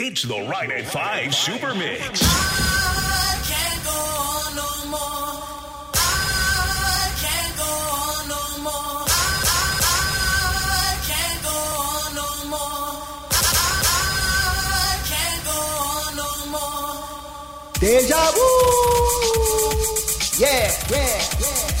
It's the Right at Five Super Mix. Deja vu. Yeah, yeah, yeah.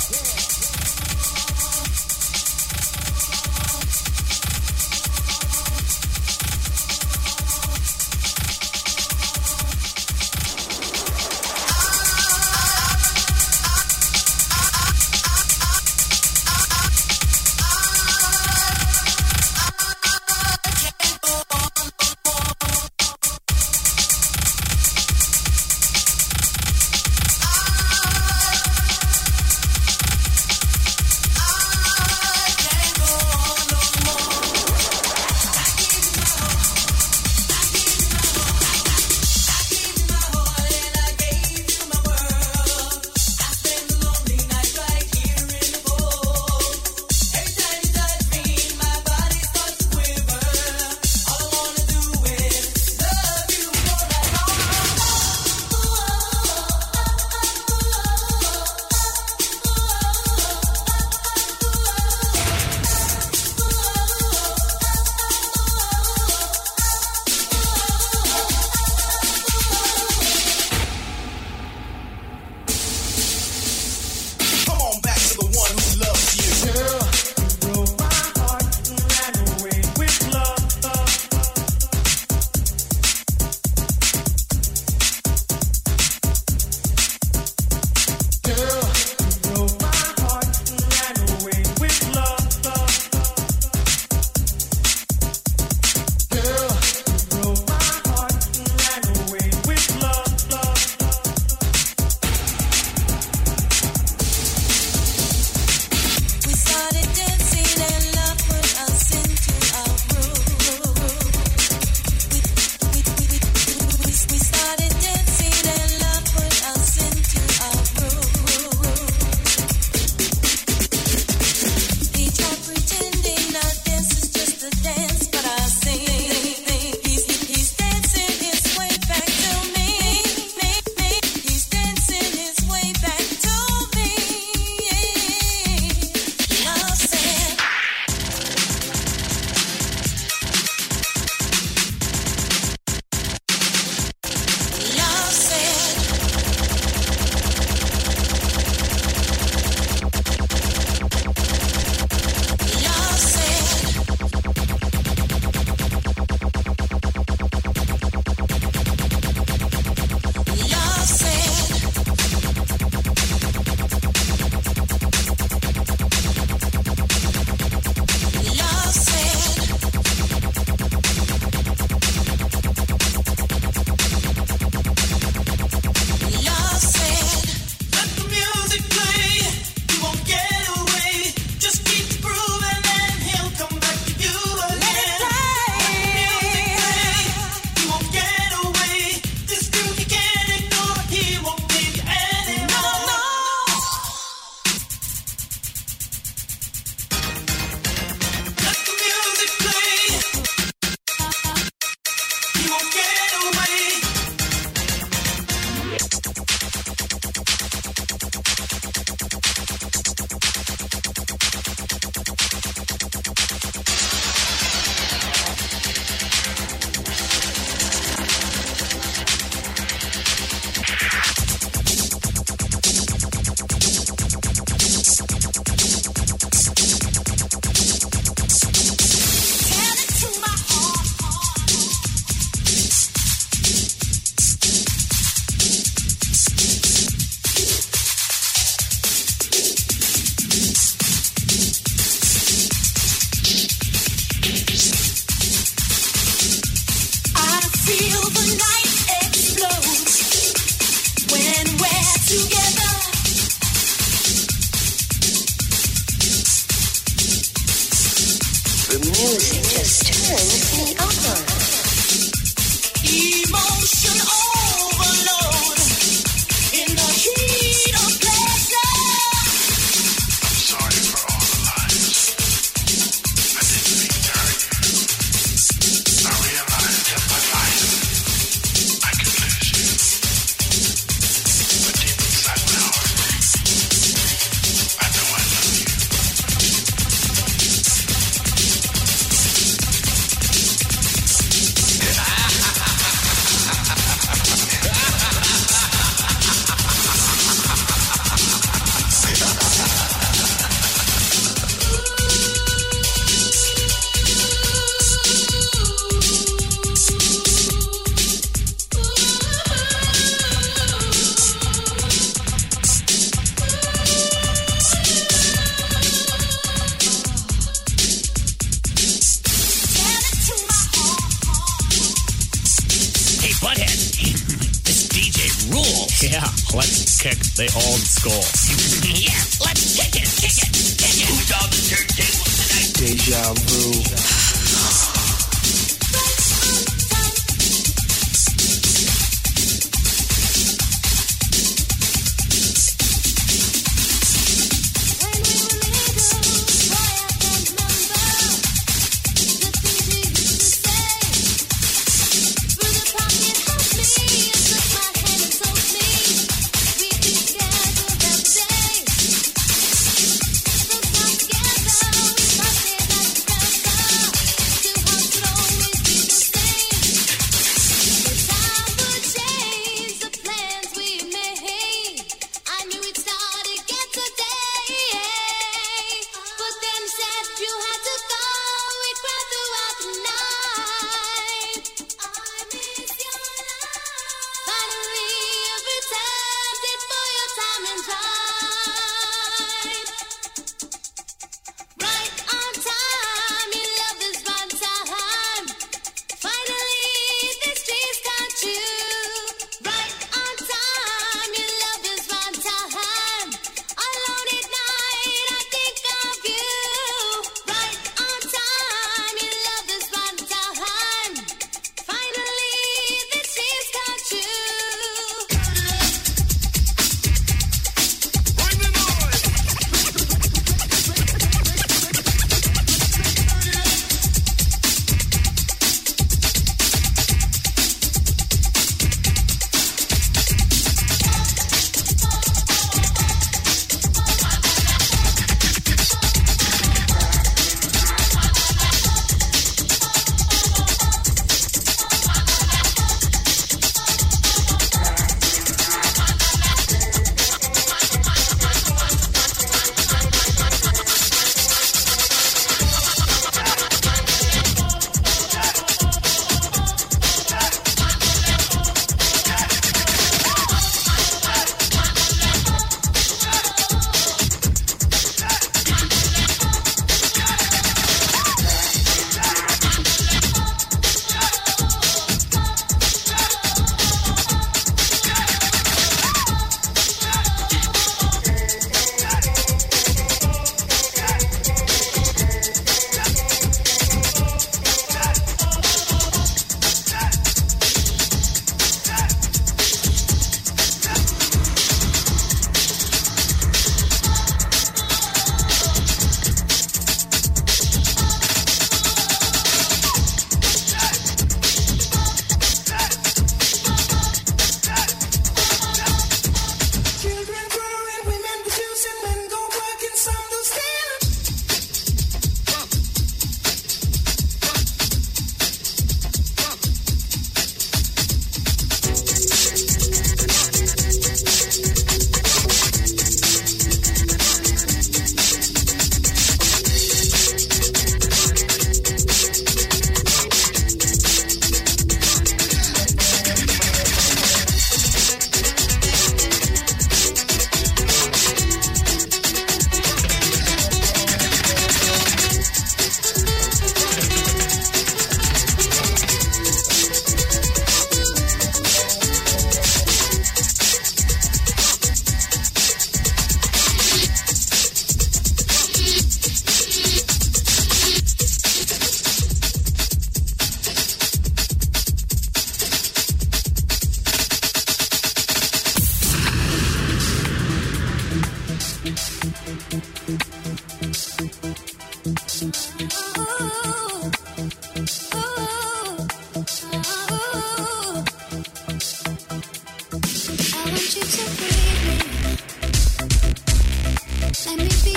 Let me be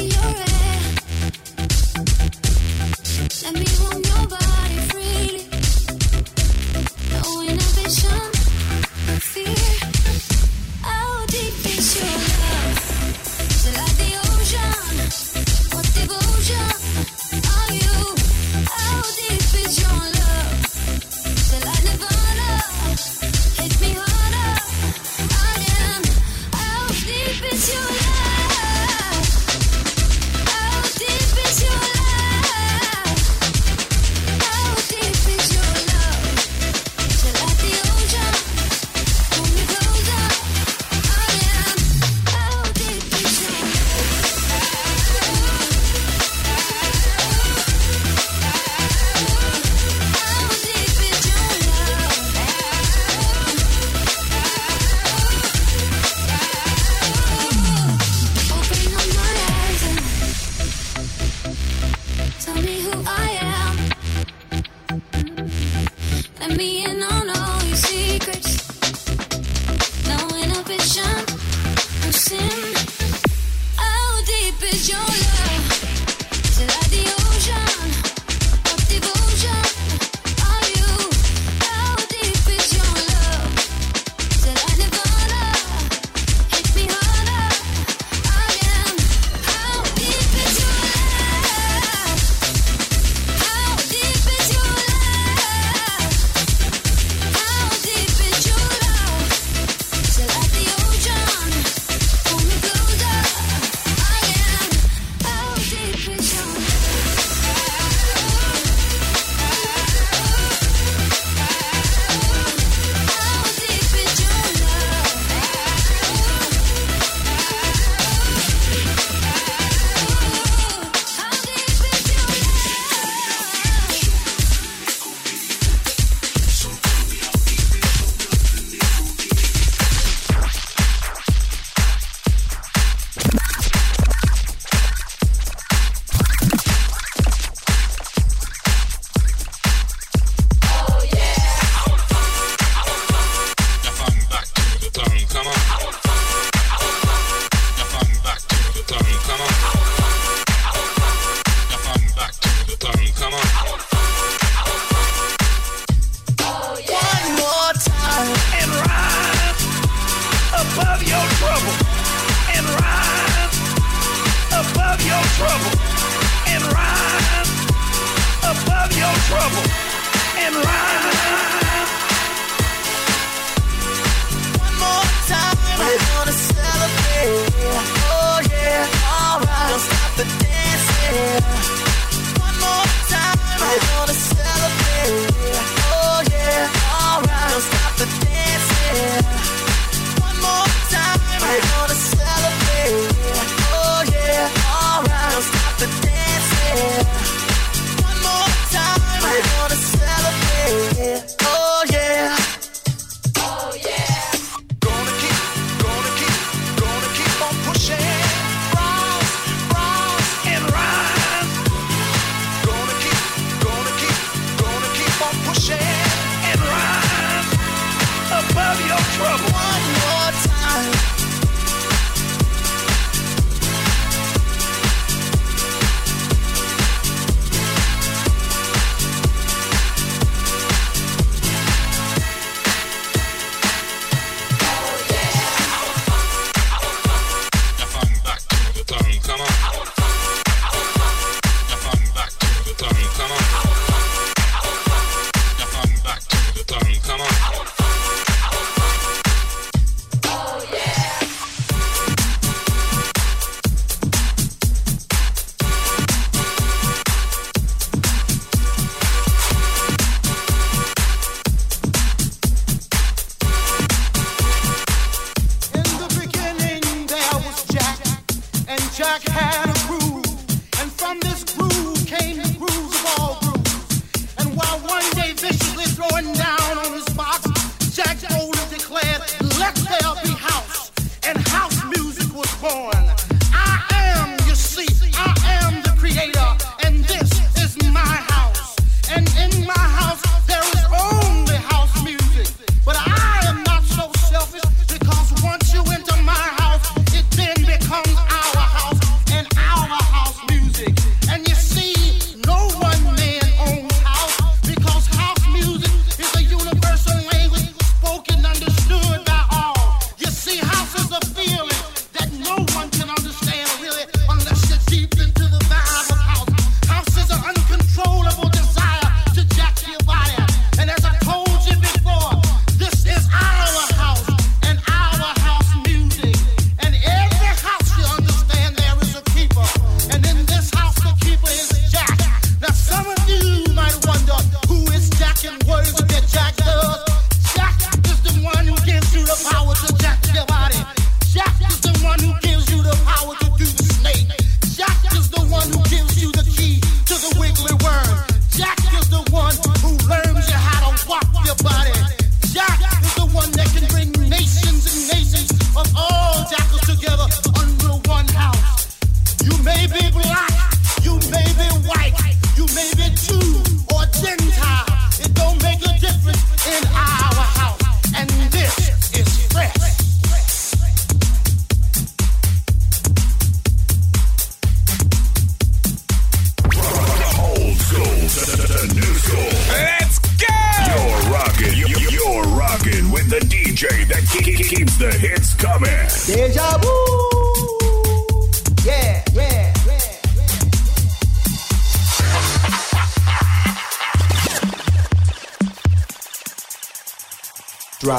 One more time, I wanna celebrate.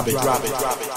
drop it, drop it, drop it.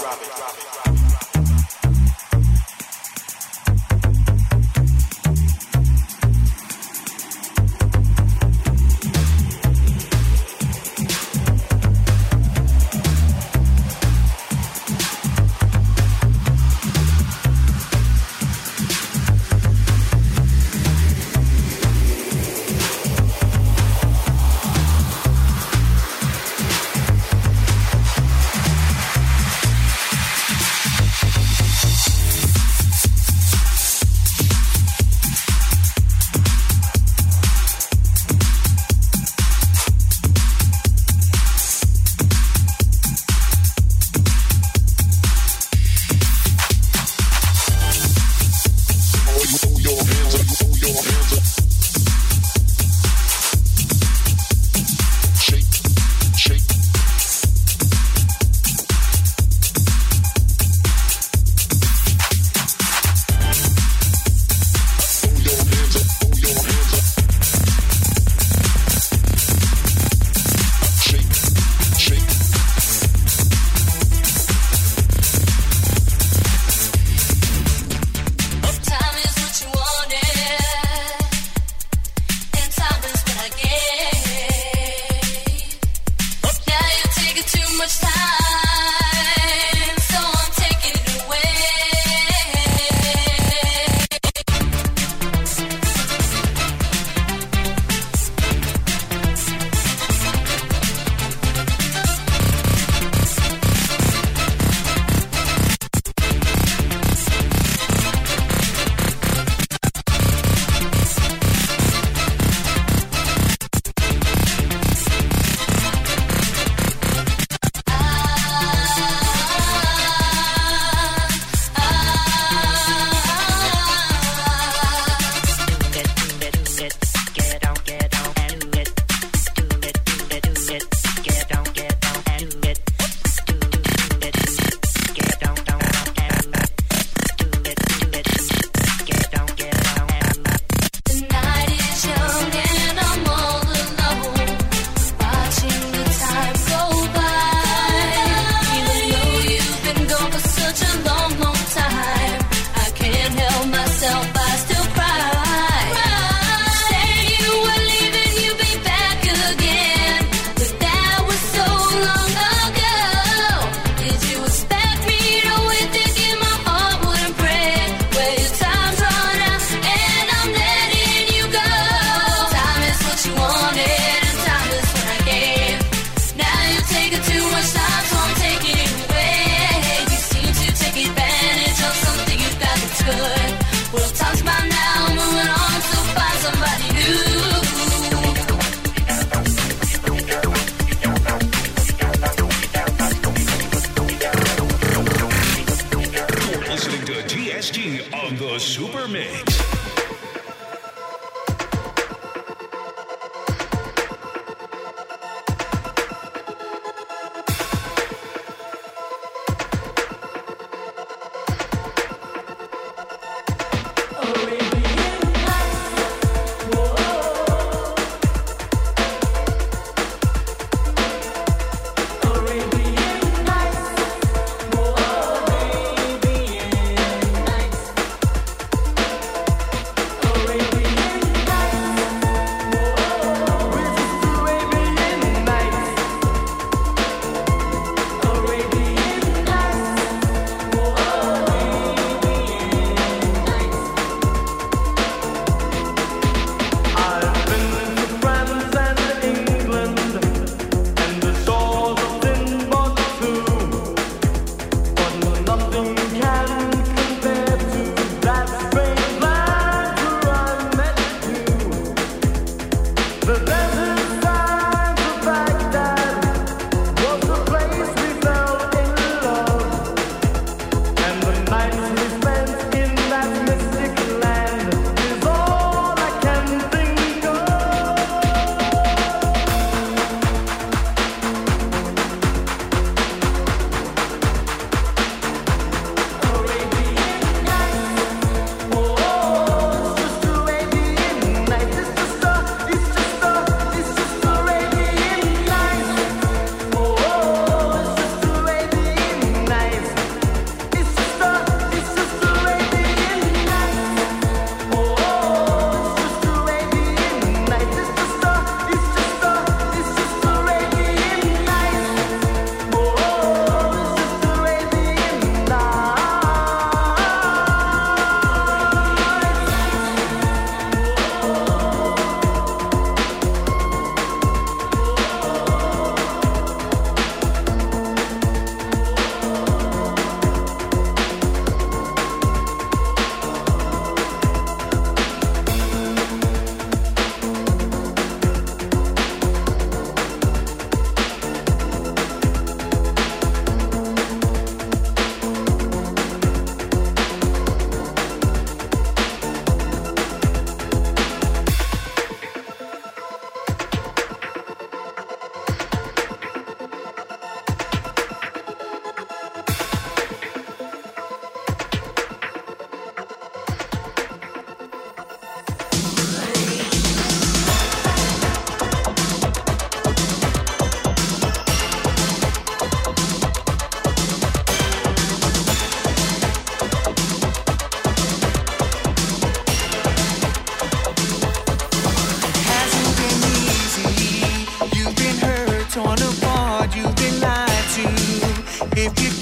If you